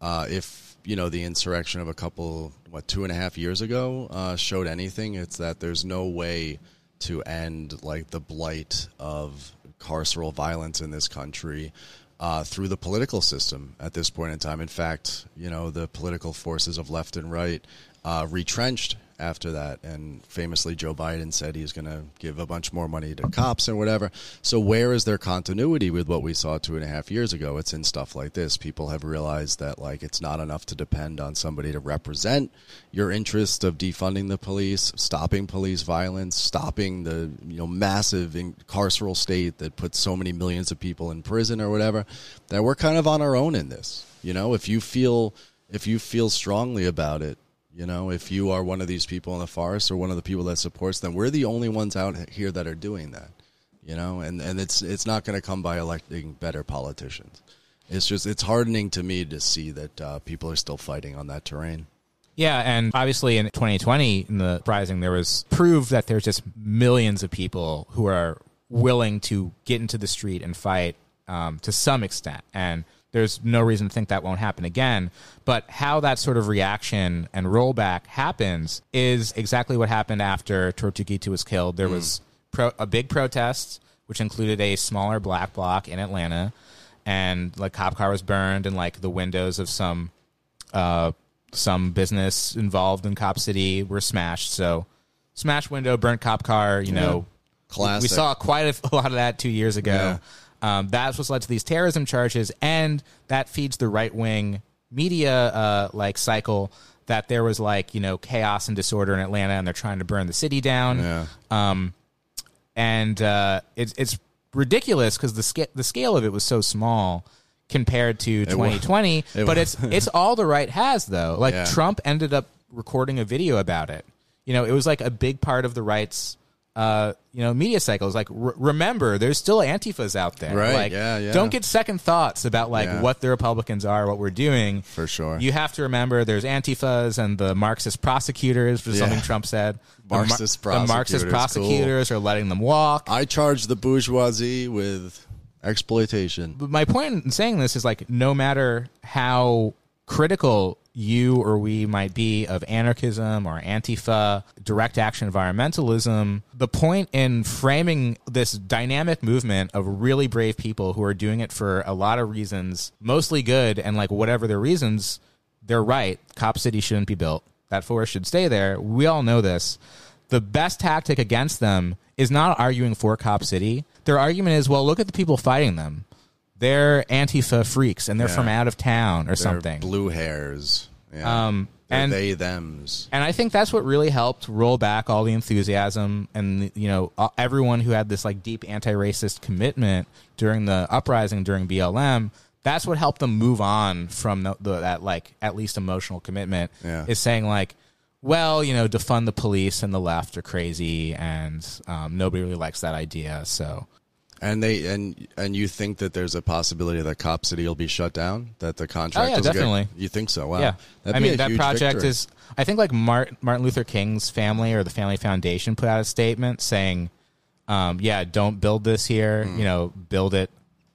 Uh, if you know the insurrection of a couple, what two and a half years ago, uh, showed anything, it's that there's no way to end like the blight of carceral violence in this country uh, through the political system at this point in time. In fact, you know the political forces of left and right uh, retrenched after that. And famously, Joe Biden said he's going to give a bunch more money to cops and whatever. So, where is their continuity with what we saw two and a half years ago? It's in stuff like this. People have realized that like it's not enough to depend on somebody to represent your interest of defunding the police, stopping police violence, stopping the you know massive in- carceral state that puts so many millions of people in prison or whatever. That we're kind of on our own in this. You know, if you feel if you feel strongly about it, you know, if you are one of these people in the forest or one of the people that supports them, we're the only ones out here that are doing that. You know, and and it's it's not going to come by electing better politicians. It's just it's hardening to me to see that uh, people are still fighting on that terrain.
Yeah, and obviously in 2020, in the uprising, there was proof that there's just millions of people who are willing to get into the street and fight um, to some extent, and there's no reason to think that won't happen again. But how that sort of reaction and rollback happens is exactly what happened after Tortuguita was killed. There was pro- a big protest, which included a smaller black bloc in Atlanta, and like cop car was burned, and like the windows of some uh, some business involved in Cop City were smashed. So, smashed window, burnt cop car. You know,
Classic.
we saw quite a, a lot of that two years ago. Um, that's what's led to these terrorism charges, and that feeds the right wing media uh, like cycle that there was like you know chaos and disorder in Atlanta, and they're trying to burn the city down.
Yeah.
Um, and uh, it's it's ridiculous because the scale the scale of it was so small compared to
wa-
2020.
it
but it's it's all the right has though. Like
Yeah.
Trump ended up recording a video about it. You know, it was like a big part of the right's uh, you know, media cycles. Like, r- remember, there's still antifas out there.
Right,
Like,
yeah, yeah.
Don't get second thoughts about like
Yeah.
what the Republicans are, what we're doing.
For sure.
You have to remember there's antifas and the Marxist prosecutors, which is
Yeah.
something Trump said. The Mar-
Marxist
The Marxist
prosecutors,
prosecutors are letting them walk.
I charge the bourgeoisie with exploitation.
But my point in saying this is like no matter how critical you or we might be of anarchism or antifa direct action environmentalism the point in framing this dynamic movement of really brave people who are doing it for a lot of reasons mostly good and like whatever their reasons they're right. Cop city shouldn't be built. That forest should stay there. We all know this. The best tactic against them is not arguing for cop city. Their argument is well look at the people fighting them they're Antifa freaks and they're
Yeah.
from out of town or
They're
something.
blue hairs. Yeah.
Um,
They're
and-
they them's.
And I think that's what really helped roll back all the enthusiasm and you know uh, everyone who had this like deep anti-racist commitment during the uprising during BLM. That's what helped them move on from the, the, that like at least emotional commitment.
Yeah.
Is saying like, well, you know, defund the police and the left are crazy and um, nobody really likes that idea. So
And they and and you think that there's a possibility that Cop City will be shut down? That the contract?
Oh, yeah,
will get-
definitely.
you think so? Wow.
Yeah, I mean that project
victory.
is. I think like Martin, Martin Luther King's family or the Family Foundation put out a statement saying, um, "Yeah, don't build this here.
Mm.
You know, build it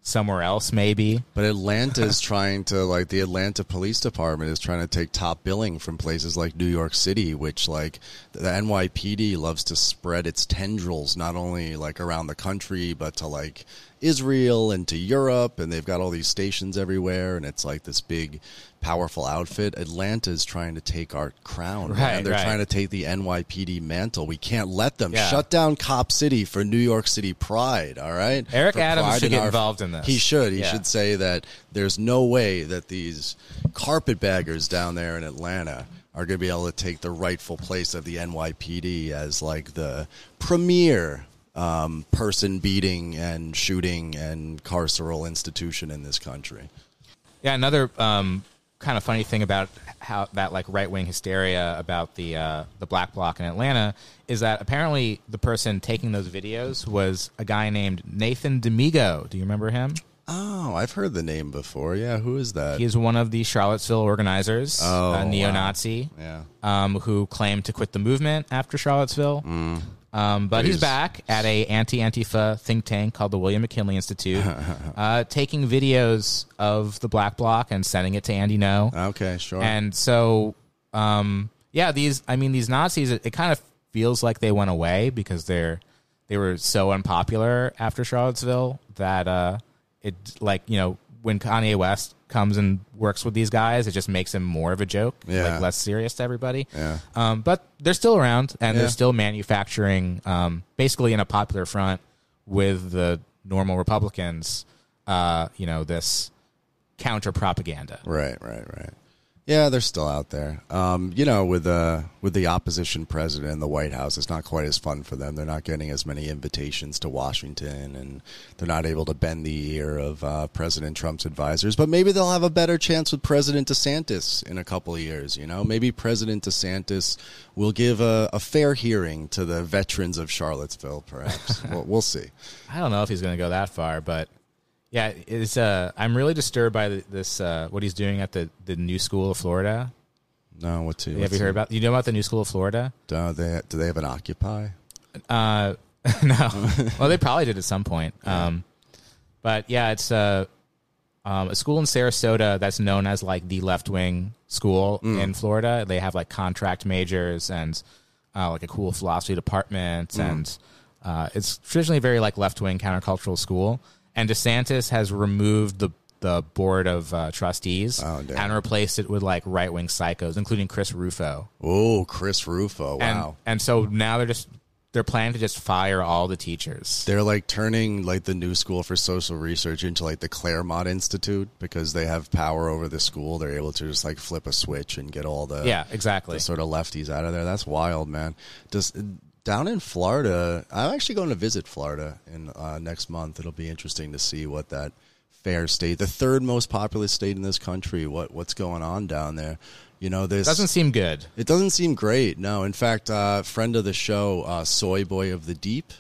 somewhere else, maybe."
But Atlanta is trying to like the Atlanta Police Department is trying to take top billing from places like New York City, which like the NYPD loves to spread its tendrils not only like around the country but to like Israel and to Europe and they've got all these stations everywhere and it's like this big powerful outfit. Atlanta is trying to take our crown. man.
Right,
They're
right.
trying to take the NYPD mantle. We can't let them
Yeah.
shut down Cop City for New York City pride, all right?
Eric
For
Adams should
in
get involved in this.
He should. He
Yeah.
should say that there's no way that these carpetbaggers down there in Atlanta are going to be able to take the rightful place of the NYPD as like the premier um, person beating and shooting and carceral institution in this country.
Yeah, another um, kind of funny thing about how that like right wing hysteria about the uh, the black bloc in Atlanta is that apparently the person taking those videos was a guy named Nathan Damigo. Do you remember him?
Oh, I've heard the name before. Yeah, who is that?
He is one of the Charlottesville organizers,
Oh,
a neo-Nazi,
Yeah.
um, who claimed to quit the movement after Charlottesville. Um, but he's
He's-
back at a anti-Antifa think tank called the William McKinley Institute, uh, taking videos of the Black Bloc and sending it to Andy No.
okay, sure.
And so, um, yeah, these I mean these Nazis. It, it kind of feels like they went away because they're they were so unpopular after Charlottesville that uh, it like you know when Kanye West comes and works with these guys, it just makes him more of a joke,
Yeah.
like less serious to everybody.
Yeah.
Um, but they're still around and
Yeah.
they're still manufacturing, um, basically in a popular front with the normal Republicans. Uh, you know this counter propaganda.
Right, right, right. Yeah, they're still out there. Um, you know, with uh, with the opposition president in the White House, it's not quite as fun for them. They're not getting as many invitations to Washington, and they're not able to bend the ear of uh, President Trump's advisors. But maybe they'll have a better chance with President DeSantis in a couple of years. You know, maybe President DeSantis will give a, a fair hearing to the veterans of Charlottesville. Perhaps we'll, we'll see.
I don't know if he's going to go that far, but yeah, it's. Uh, I'm really disturbed by this. Uh, what he's doing at the the new school of Florida.
No, what to?
Have you heard about? You know about the new school of Florida?
Do they do they have an Occupy?
Uh, no. well, they probably did at some point. Um, but yeah, it's a um, a school in Sarasota that's known as like the left wing school in Florida. They have like contract majors and uh, like a cool philosophy department, and uh, it's traditionally very like left wing countercultural school. And DeSantis has removed the the board of uh, trustees
Oh,
and replaced it with like right wing psychos, including Chris Rufo.
Oh, Chris Rufo!
And,
Wow.
and so now they're just they're planning to just fire all the teachers.
They're like turning like the new school for social research into like the Claremont Institute because they have power over the school. They're able to just like flip a switch and get all the
yeah, exactly.
the sort of lefties out of there. That's wild, man. Does down in Florida? I'm actually going to visit Florida in uh, next month. It'll be interesting to see what that fair state, the third most populous state in this country, what what's going on down there. You know, this
Doesn't seem good.
It doesn't seem great. No, in fact, uh, friend of the show, uh, Soy Boy of the Deep,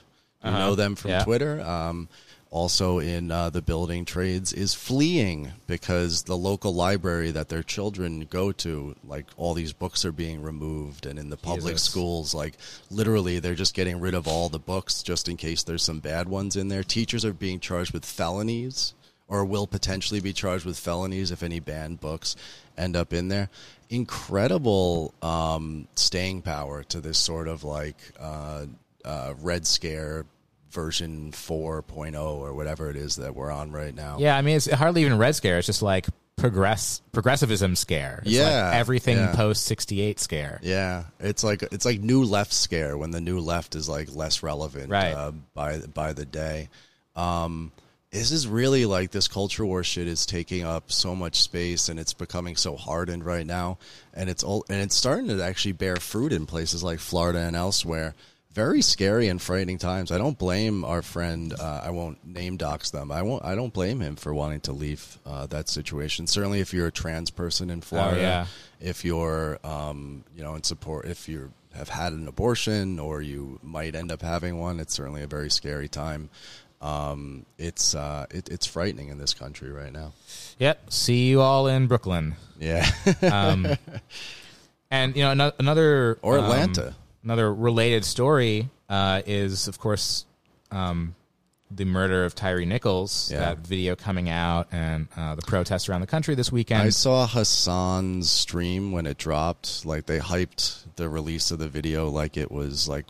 you
Uh-huh.
know them from
Yeah.
Twitter. Um, also in uh, the building trades is fleeing because the local library that their children go to, like all these books are being removed, and in the public
Jesus.
schools, like literally they're just getting rid of all the books just in case there's some bad ones in there. Teachers are being charged with felonies or will potentially be charged with felonies if any banned books end up in there. Incredible um, staying power to this sort of like uh, uh, Red Scare version 4.0 or whatever it is that we're on right now.
Yeah, I mean, it's hardly even red scare. It's just like progress progressivism scare. It's
Yeah,
like everything
yeah.
post sixty eight scare.
Yeah, it's like it's like new left scare when the new left is like less relevant
Right.
uh, by by the day. Um, this is really like this culture war shit is taking up so much space and it's becoming so hardened right now, and it's all and it's starting to actually bear fruit in places like Florida and elsewhere. Very scary and frightening times. I don't blame our friend. Uh, I won't name dox them. I won't. I don't blame him for wanting to leave uh, that situation. Certainly, if you're a trans person in Florida,
Oh, yeah.
if you're um, you know in support if you have had an abortion or you might end up having one it's certainly a very scary time um, it's uh, it, it's frightening in this country right now
Yep. See you all in Brooklyn.
yeah
Um, and you know ano- another
Or
um,
Atlanta.
Another related story uh, is of course um, the murder of Tyre Nichols.
Yeah.
That video coming out and uh, the protests around the country this weekend.
I saw Hasan's stream when it dropped like they hyped the release of the video like it was like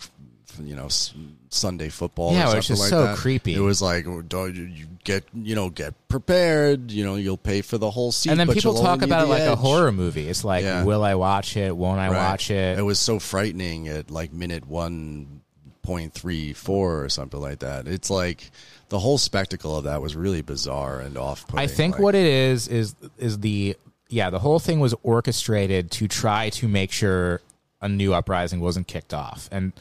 you know s- Sunday football
Yeah,
or
it was just
like
so
that.
creepy.
it was like oh, "Don't you get you know get prepared you know you'll pay for the whole seat
and then people talk about it like a horror movie. It's like,
Yeah.
will I watch it? Won't I
Right.
watch it?
It was so frightening at like minute one point three four or something like that. It's like the whole spectacle of that was really bizarre and off putting.
I think what it is is is the yeah the whole thing was orchestrated to try to make sure a new uprising wasn't kicked off, and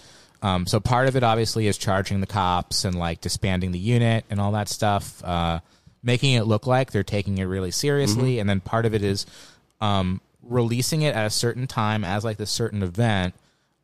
um, so part of it obviously is charging the cops and like disbanding the unit and all that stuff, uh, making it look like they're taking it really seriously, and then part of it is um, releasing it at a certain time as like this certain event.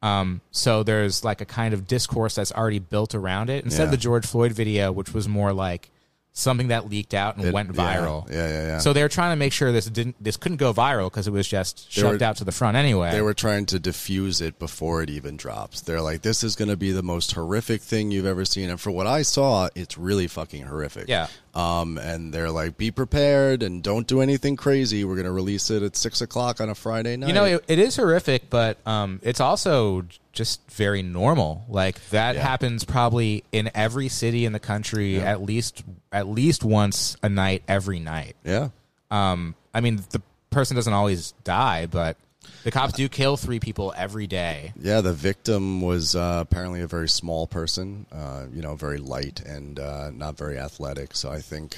Um, so there's like a kind of discourse that's already built around it. Instead of the George Floyd video, which was more like something that leaked out and
It-
went
yeah,
viral.
yeah, yeah, yeah.
So they were trying to make sure this didn't this couldn't go viral because it was just
They
shoved
were-
out to the front anyway.
They were trying to diffuse it before it even drops. They're like, "This is going to be the most horrific thing you've ever seen," and for what I saw, it's really fucking horrific.
Yeah.
Um, and they're like, "Be prepared and don't do anything crazy. We're going to release it at six o'clock on a Friday night."
you know, it, it is horrific, but um, it's also just very normal. Like that
Yeah.
happens probably in every city in the country at least at least once a night every night.
Yeah.
Um, I mean, the person doesn't always die, but the cops do kill three people every day.
Yeah, the victim was uh, apparently a very small person, uh, you know, very light and uh, not very athletic. So I think,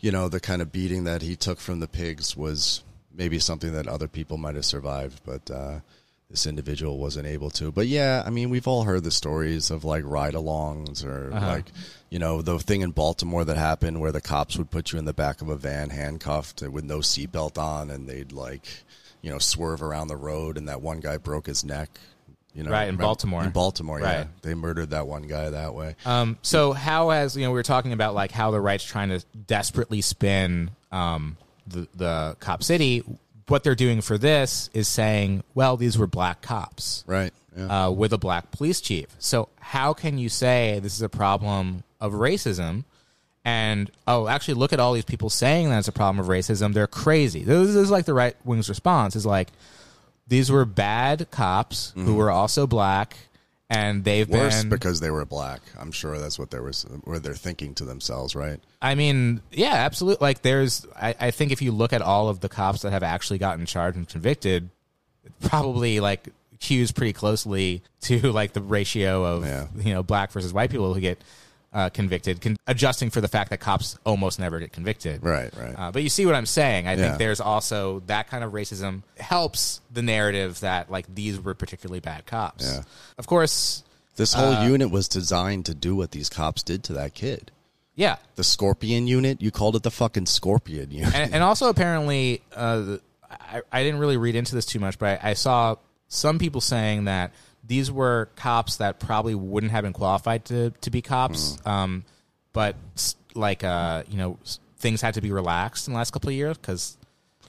you know, the kind of beating that he took from the pigs was maybe something that other people might have survived, but uh, this individual wasn't able to. But yeah, I mean, we've all heard the stories of like ride alongs or
Uh-huh.
like, you know, the thing in Baltimore that happened where the cops would put you in the back of a van handcuffed with no seatbelt on and they'd like, you know, swerve around the road and that one guy broke his neck. You know,
Right, in Baltimore.
In Baltimore, yeah,
Right.
they murdered that one guy that way.
Um, so how has you know we were talking about like how the right's trying to desperately spin um, the the cop city. What they're doing for this is saying, well, these were black cops.
Right. Yeah.
uh, with a black police chief. So how can you say this is a problem of racism? And oh, actually, look at all these people saying that it's a problem of racism. They're crazy. This is like the right wing's response. Is like these were bad cops who were also black, and they've
Mm-hmm. Worse
been.
because they were black. I'm sure that's what they were, what they're thinking to themselves, right?
I mean, yeah, absolutely. Like, there's. I, I think if you look at all of the cops that have actually gotten charged and convicted, probably like cues pretty closely to like the ratio of
Yeah.
you know black versus white people who get uh, convicted, con- adjusting for the fact that cops almost never get convicted.
Right. Right.
Uh, but you see what I'm saying. I
Yeah.
think there's also that kind of racism helps the narrative that like these were particularly bad cops.
Yeah.
Of course,
this whole
uh,
unit was designed to do what these cops did to that kid.
yeah.
The Scorpion unit. You called it the fucking Scorpion unit.
and, and also apparently, uh, I, I didn't really read into this too much, but I, I saw some people saying that these were cops that probably wouldn't have been qualified to, to be cops, um, but like uh, you know things had to be relaxed in the last couple of years because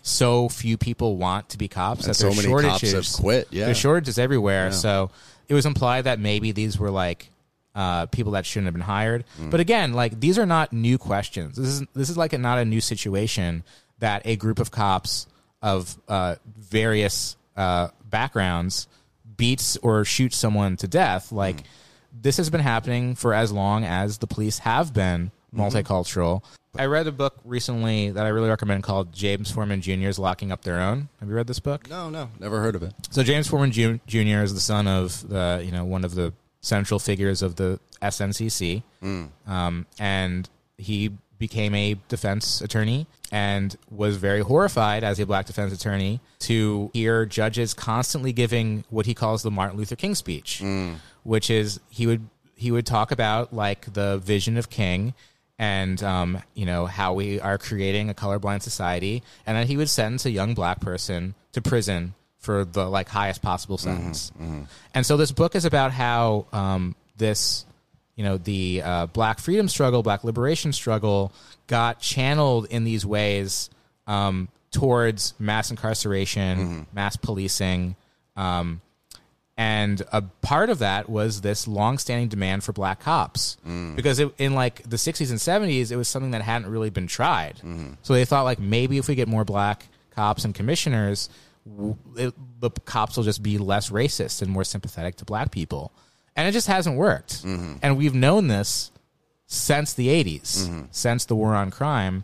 so few people want to be cops
And
that
so many cops
shortages.
have quit, yeah.
there's shortages everywhere. So it was implied that maybe these were like uh, people that shouldn't have been hired.
Mm.
But again, like these are not new questions. This is this is like a, not a new situation that a group of cops of uh, various uh, backgrounds beats or shoots someone to death. Mm. Like this has been happening for as long as the police have been mm-hmm. multicultural. I read a book recently that I really recommend called James Forman Jr.'s Locking Up Their Own. Have you read this book?
no, no, never heard of it.
So James Forman Ju- Jr. is the son of the you know one of the central figures of the SNCC, mm. um, and he became a defense attorney and was very horrified as a black defense attorney to hear judges constantly giving what he calls the Martin Luther King speech, which is he would he would talk about like the vision of King and um, you know how we are creating a colorblind society, and then he would sentence a young black person to prison for the like highest possible sentence. And so this book is about how um, this, you know, the uh, black freedom struggle, black liberation struggle, got channeled in these ways um, towards mass incarceration, mass policing. Um, and a part of that was this long-standing demand for black cops. Because it, in like the 60s and 70s it was something that hadn't really been tried. So they thought like maybe if we get more black cops and commissioners it, the cops will just be less racist and more sympathetic to black people and it just hasn't worked mm-hmm. and we've known this since the 80s mm-hmm. since the war on crime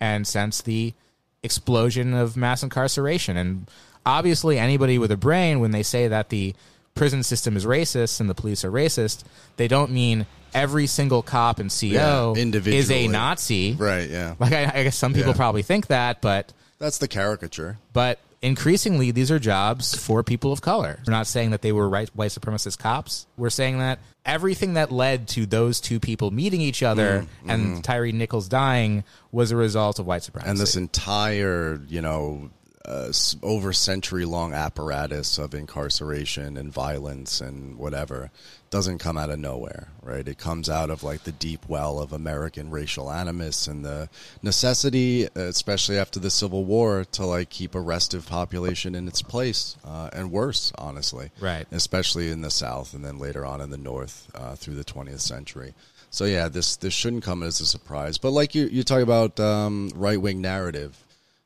and since the explosion of mass incarceration. And obviously, anybody with a brain, when they say that the prison system is racist and the police are racist, they don't mean every single cop and CO
Yeah,
is a. Nazi.
Right. Yeah.
Like I, I guess some people
Yeah.
probably think that, but
That's the caricature.
but increasingly these are jobs for people of color. We're not saying that they were right, white supremacist cops. We're saying that everything that led to those two people meeting each other and Tyre Nichols dying was a result of white supremacy.
and this entire you know uh, over century long apparatus of incarceration and violence and whatever doesn't come out of nowhere right? It comes out of like the deep well of american racial animus and the necessity especially after the civil war to like keep a restive population in its place uh, and worse honestly.
Right.
especially in the south and then later on in the north uh, through the 20th century. So yeah this this shouldn't come as a surprise. But like you you talk about um, right wing narrative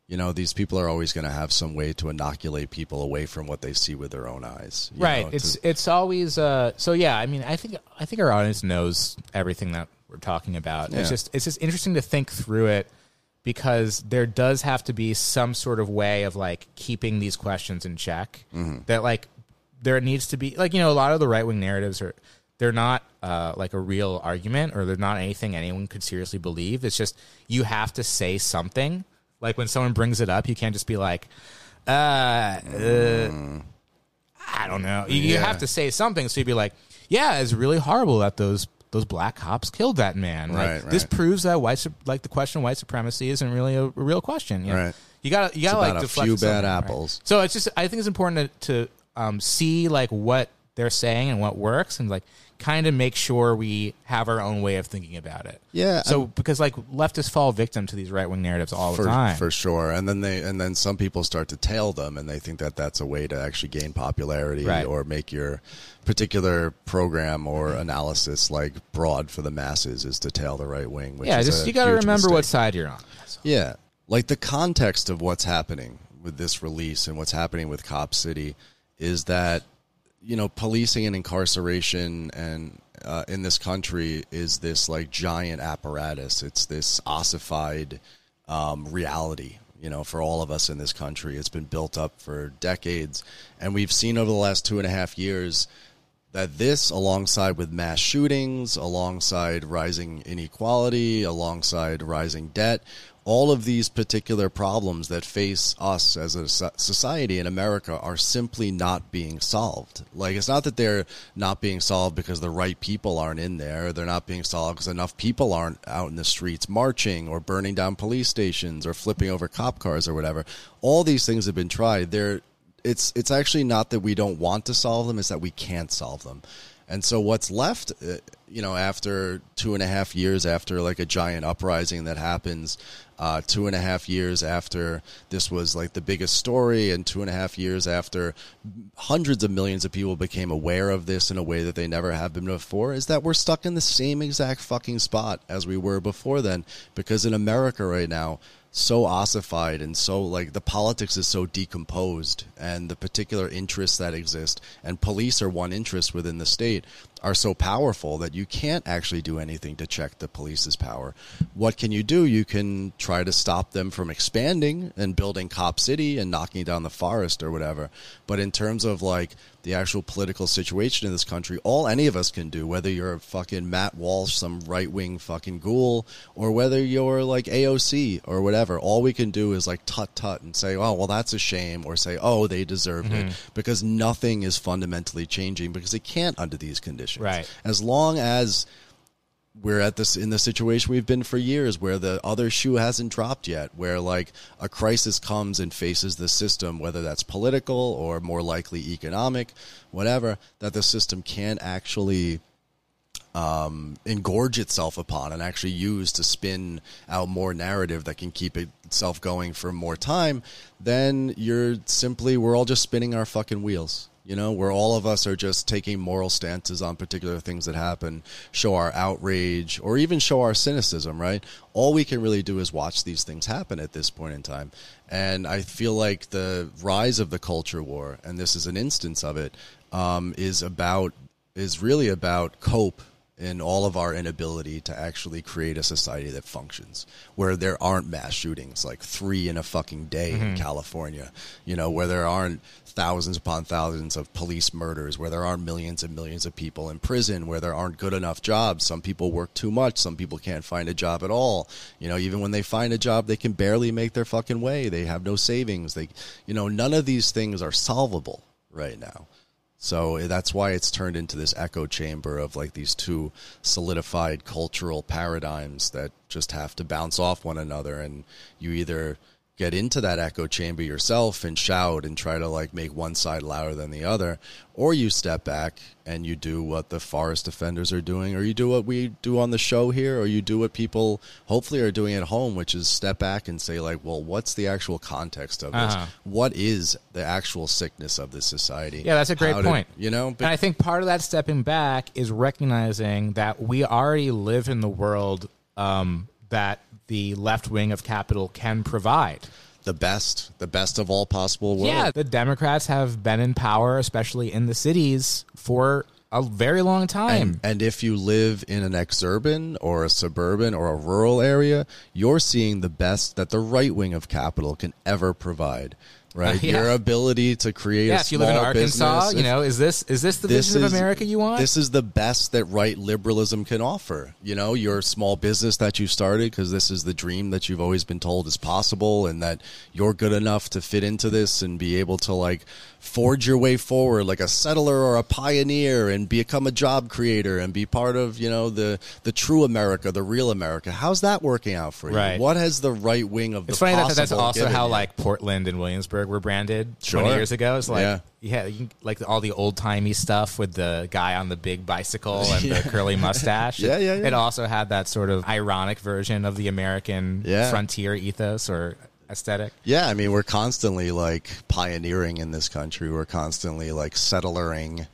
You know, these people are always going to have some way to inoculate people away from what they see with their own eyes.
right
know,
it's
to-
it's always uh so yeah i mean i think i think our audience knows everything that we're talking about it's just it's just interesting to think through it because there does have to be some sort of way of like keeping these questions in check
Mm-hmm.
that like there needs to be like you know a lot of the right-wing narratives are they're not uh, like a real argument or they're not anything anyone could seriously believe it's just you have to say something like when someone brings it up you can't just be like uh, uh I don't know. You, you
Yeah.
have to say something. So you'd be like, "Yeah, it's really horrible that those those black cops killed that man. Like,
Right,
This
right.
proves that white sup- like the question of white supremacy isn't really a, a real question. You know?
Right.
You got you got to
about
like
a
deflect
few bad
right?
apples.
So it's just I think it's important to, to um, see like what they're saying and what works and like kind of make sure we have our own way of thinking about it.
Yeah,
So
I'm-
because like leftists fall victim to these right wing narratives all
for,
the time.
for sure. And then they and then some people start to tail them, and they think that that's a way to actually gain popularity
Right.
or make your particular program or analysis like broad for the masses is to tail the right wing. Which
yeah, just you got to remember what side you're on.
Yeah. Like the context of what's happening with this release and what's happening with Cop City is that, you know, policing and incarceration and uh, in this country is this like giant apparatus. It's this ossified um, reality, you know, for all of us in this country. It's been built up for decades. And we've seen over the last two and a half years that this, alongside with mass shootings, alongside rising inequality, alongside rising debt, all of these particular problems that face us as a society in America are simply not being solved. Like, it's not that they're not being solved because the right people aren't in there. They're not being solved because enough people aren't out in the streets marching or burning down police stations or flipping over cop cars or whatever. All these things have been tried. They're it's it's actually not that we don't want to solve them; it's that we can't solve them. And so, what's left, uh, you know, after two and a half years after like a giant uprising that happens, uh, two and a half years after this was like the biggest story, and two and a half years after hundreds of millions of people became aware of this in a way that they never have been before, is that we're stuck in the same exact fucking spot as we were before then. Because in America right now, so ossified and so like the politics is so decomposed and the particular interests that exist and police are one interest within the state are so powerful that you can't actually do anything to check the police's power. What can you do? You can try to stop them from expanding and building Cop City and knocking down the forest or whatever. But in terms of like the actual political situation in this country, all any of us can do, whether you're a fucking Matt Walsh, some right wing fucking ghoul, or whether you're like AOC or whatever, all we can do is like tut tut and say, oh, well, that's a shame, or say, oh, they deserved it, mm-hmm. because nothing is fundamentally changing because it can't under these conditions.
Right.
As long as we're at this in the situation we've been for years where the other shoe hasn't dropped yet where like a crisis comes and faces the system whether that's political or more likely economic whatever that the system can't actually um, engorge itself upon and actually use to spin out more narrative that can keep itself going for more time, then you're simply, we're all just spinning our fucking wheels. You know, where all of us are just taking moral stances on particular things that happen, show our outrage, or even show our cynicism, right? All we can really do is watch these things happen at this point in time. And I feel like the rise of the culture war, and this is an instance of it, um, is about, is really about cope in all of our inability to actually create a society that functions where there aren't mass shootings like three in a fucking day in California you know where there aren't thousands upon thousands of police murders where there aren't millions and millions of people in prison where there aren't good enough jobs. Some people work too much. Some people can't find a job at all. You know even when they find a job they can barely make their fucking way. They have no savings. They you know none of these things are solvable right now. So eh, that's why it's turned into this echo chamber of like these two solidified cultural paradigms that just have to bounce off one another. And you either get into that echo chamber yourself and shout and try to like make one side louder than the other, or you step back and you do what the forest defenders are doing, or you do what we do on the show here, or you do what people hopefully are doing at home, which is step back and say, like, well, what's the actual context of this?
Uh-huh.
What is the actual sickness of this society?
Yeah, that's a great
How did-
point.
you know,
and I think part of that stepping back is recognizing that we already live in the world um, that the left wing of capital can provide.
the best, the best of all possible worlds.
Yeah, the Democrats have been in power, especially in the cities, for a very long time.
And, and if you live in an exurban or a suburban or a rural area, you're seeing the best that the right wing of capital can ever provide. Right,
Uh, yeah.
your ability to create.
yeah,
a
if you live in Arkansas,
business,
you know, is this is this the
this
vision
is-
of America you want?
This is the best that right liberalism can offer. You know, your small business that you started because this is the dream that you've always been told is possible, and that you're good enough to fit into this and be able to like forge your way forward like a settler or a pioneer and become a job creator and be part of you know the the true America, the real America. How's that working out for you?
Right.
What has the right wing of
It's
the It's
funny that that's also how
you?
like Portland and Williamsburg were branded
Sure.
20 years ago. It's like
Yeah.
yeah, you, like all the old timey stuff with the guy on the big bicycle and
Yeah.
the curly mustache.
Yeah, yeah, yeah.
It also had that sort of ironic version of the American
Yeah.
frontier ethos or aesthetic.
Yeah, I mean, we're constantly like pioneering in this country. We're constantly like settlering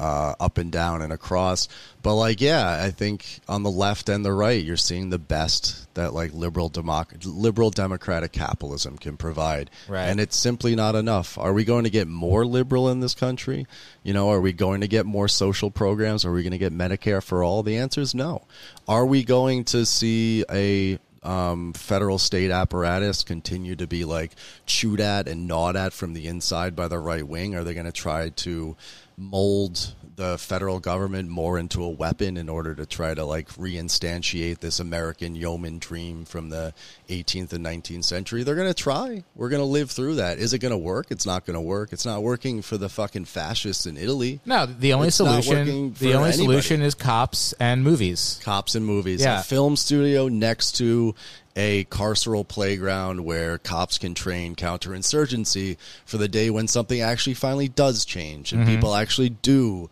uh, up and down and across. But like, yeah, I think on the left and the right, you're seeing the best that like liberal democ- liberal democratic capitalism can provide.
Right.
And it's simply not enough. Are we going to get more liberal in this country? You know, are we going to get more social programs? Are we going to get Medicare for all? The answer is no. Are we going to see a um, federal state apparatus continue to be like chewed at and gnawed at from the inside by the right wing? Are they going to try to mold the federal government more into a weapon in order to try to like reinstantiate this American yeoman dream from the 18th and 19th century? They're going to try. We're going to live through that. Is it going to work? It's not going to work. It's not working for the fucking fascists in Italy.
No, the only
It's
solution the only
anybody.
solution is cops and movies.
cops and movies.
Yeah.
A film studio next to a carceral playground where cops can train counterinsurgency for the day when something actually finally does change
Mm-hmm.
and people actually do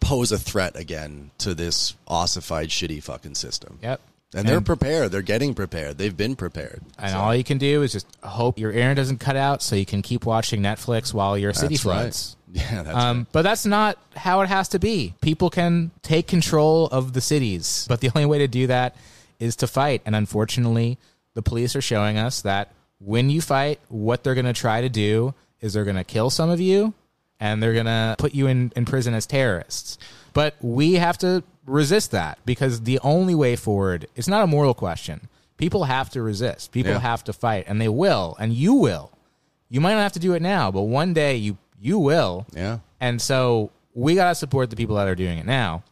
pose a threat again to this ossified shitty fucking system.
Yep.
And they're prepared. They're getting prepared. They've been prepared.
And
So,
all you can do is just hope your internet doesn't cut out so you can keep watching Netflix while your city
that's right.
floods.
Yeah, that's
Um,
right.
But that's not how it has to be. People can take control of the cities, but the only way to do that is to fight. And unfortunately, the police are showing us that when you fight, what they're going to try to do is they're going to kill some of you and they're going to put you in, in prison as terrorists. But we have to resist that because the only way forward, it's not a moral question. People have to resist. People
Yeah.
have to fight, and they will, and you will. You might not have to do it now, but one day you you will.
Yeah.
And so we gotta support the people that are doing it now,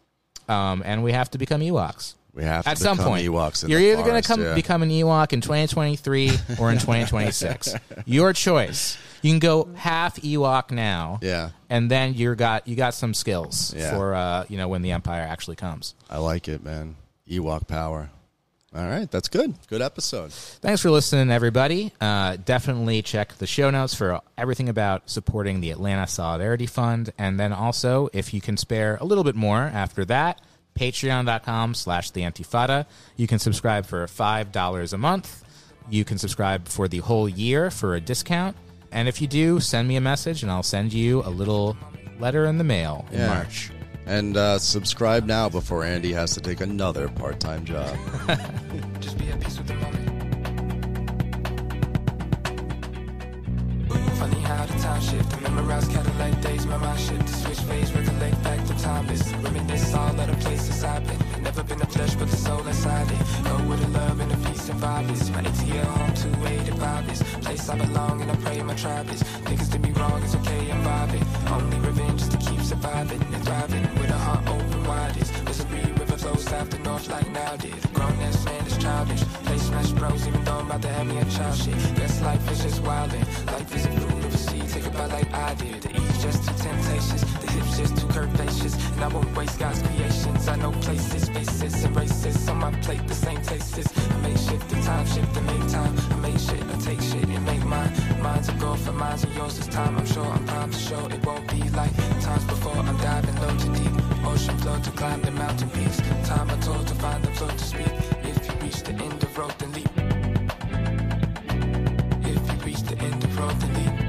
um, and we have to become Ewoks.
We have to
At some point,
Ewoks
you're
the
either going to come
yeah.
become an Ewok in 2023 or in 2026. Your choice. You can go half Ewok now,
Yeah.
and then you got you got some skills
Yeah.
for uh, you know when the Empire actually comes.
I like it, man. Ewok power. All right, that's good. Good episode.
Thanks for listening, everybody. Uh, definitely check the show notes for everything about supporting the Atlanta Solidarity Fund. And then also, if you can spare a little bit more after that, patreon.com slash the Antifada. You can subscribe for $5 a month. You can subscribe for the whole year for a discount. And if you do, send me a message and I'll send you a little letter in the mail in
Yeah.
March.
And uh, subscribe now before Andy has to take another part time job.
the time shift. I memorize Cadillac days. My mind shift to switch phase. Recollect back to timeless. Reminisce all of the places I've been. Never been a flesh, but the soul inside it. Go with the love and the peace and is. My ATL home 285 is. Place I belong and I pray my tribe is. Niggas did me wrong, it's okay, I'm vibing. Only revenge is to keep surviving and thriving. With a heart open wide is. Missouri River flows south to north like now did. Grown ass man is childish. Play smash bros even though I'm about to have me a child shit. Guess life is just wildin'. Life is a fruit by like I did. The E's just too temptations, the hips just too curvaceous. And I won't waste God's creations. I know places, faces, and races. On my plate, the same tastes. I make shift the time, shift the make time. I make shit, I take shit and make mine. Mine's a goal for mine's and yours this time. I'm sure I'm prime to show it won't be like times before. I'm diving low to deep. Ocean flow to climb the mountain peaks. Time I told to find the flow to speak. If you reach the end of road, then leap. If you reach the end of road, then leap.